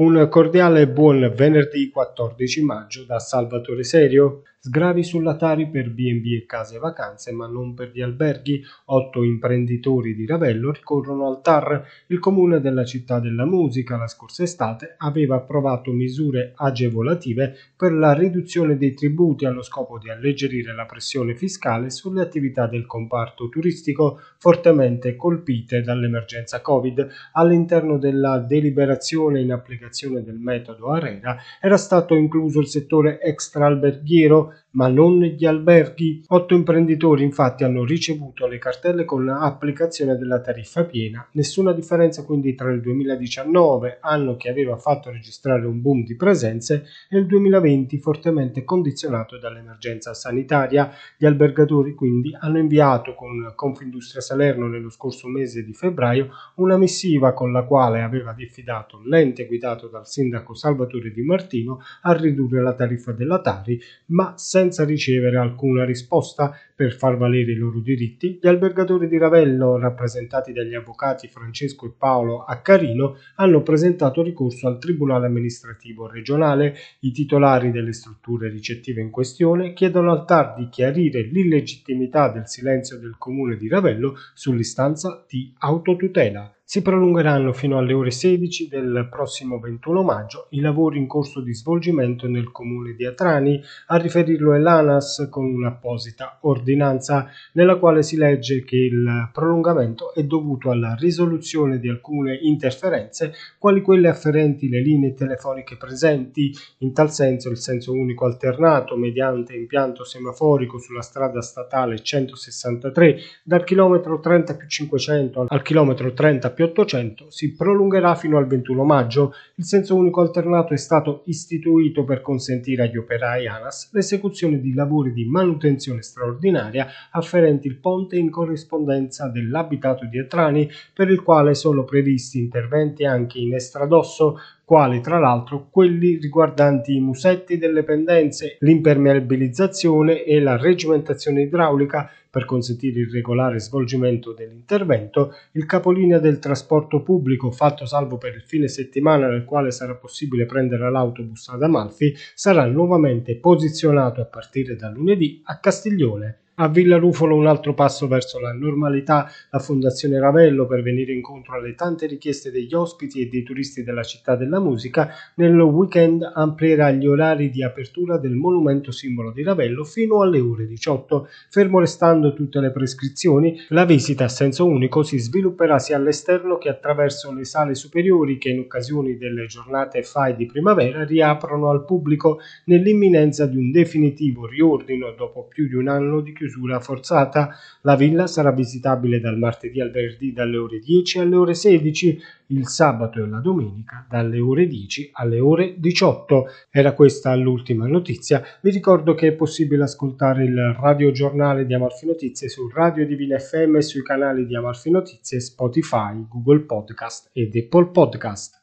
Un cordiale buon venerdì 14 maggio da Salvatore Serio. Sgravi sulla Tari per B&B e case vacanze, ma non per gli alberghi. Otto imprenditori di Ravello ricorrono al TAR. Il comune della città della musica la scorsa estate aveva approvato misure agevolative per la riduzione dei tributi allo scopo di alleggerire la pressione fiscale sulle attività del comparto turistico fortemente colpite dall'emergenza Covid. All'interno della deliberazione in applicazione del metodo ARERA era stato incluso il settore extraalberghiero ma non gli alberghi. Otto imprenditori infatti hanno ricevuto le cartelle con applicazione della tariffa piena. Nessuna differenza quindi tra il 2019, anno che aveva fatto registrare un boom di presenze, e il 2020 fortemente condizionato dall'emergenza sanitaria. Gli albergatori quindi hanno inviato con Confindustria Salerno nello scorso mese di febbraio una missiva con la quale aveva diffidato l'ente guidato dal sindaco Salvatore Di Martino a ridurre la tariffa della Tari, ma senza ricevere alcuna risposta per far valere i loro diritti, gli albergatori di Ravello, rappresentati dagli avvocati Francesco e Paolo Accarino, hanno presentato ricorso al Tribunale amministrativo regionale. I titolari delle strutture ricettive in questione chiedono al TAR di chiarire l'illegittimità del silenzio del comune di Ravello sull'istanza di autotutela si prolungheranno fino alle ore 16 del prossimo 21 maggio i lavori in corso di svolgimento nel comune di Atrani, a riferirlo è l'ANAS con un'apposita ordinanza nella quale si legge che il prolungamento è dovuto alla risoluzione di alcune interferenze, quali quelle afferenti le linee telefoniche presenti, in tal senso il senso unico alternato mediante impianto semaforico sulla strada statale 163 dal chilometro 30 più 500 al chilometro 30 più 800 si prolungherà fino al 21 maggio. Il senso unico alternato è stato istituito per consentire agli operai ANAS l'esecuzione di lavori di manutenzione straordinaria afferenti il ponte in corrispondenza dell'abitato di Atrani, per il quale sono previsti interventi anche in estradosso quali tra l'altro quelli riguardanti i musetti delle pendenze, l'impermeabilizzazione e la regimentazione idraulica per consentire il regolare svolgimento dell'intervento, il capolinea del trasporto pubblico fatto salvo per il fine settimana nel quale sarà possibile prendere l'autobus ad Amalfi sarà nuovamente posizionato a partire da lunedì a Castiglione. A Villa Rufolo un altro passo verso la normalità, la Fondazione Ravello per venire incontro alle tante richieste degli ospiti e dei turisti della città della musica, nel weekend amplierà gli orari di apertura del monumento simbolo di Ravello fino alle ore 18. Fermo restando tutte le prescrizioni, la visita a senso unico si svilupperà sia all'esterno che attraverso le sale superiori che in occasione delle giornate FAI di primavera riaprono al pubblico nell'imminenza di un definitivo riordino dopo più di un anno di chiusura chiusura forzata. La villa sarà visitabile dal martedì al venerdì dalle ore 10 alle ore 16, il sabato e la domenica dalle ore 10 alle ore 18. Era questa l'ultima notizia. Vi ricordo che è possibile ascoltare il radiogiornale di Amalfi Notizie su Radio Divina FM e sui canali di Amalfi Notizie, Spotify, Google Podcast ed Apple Podcast.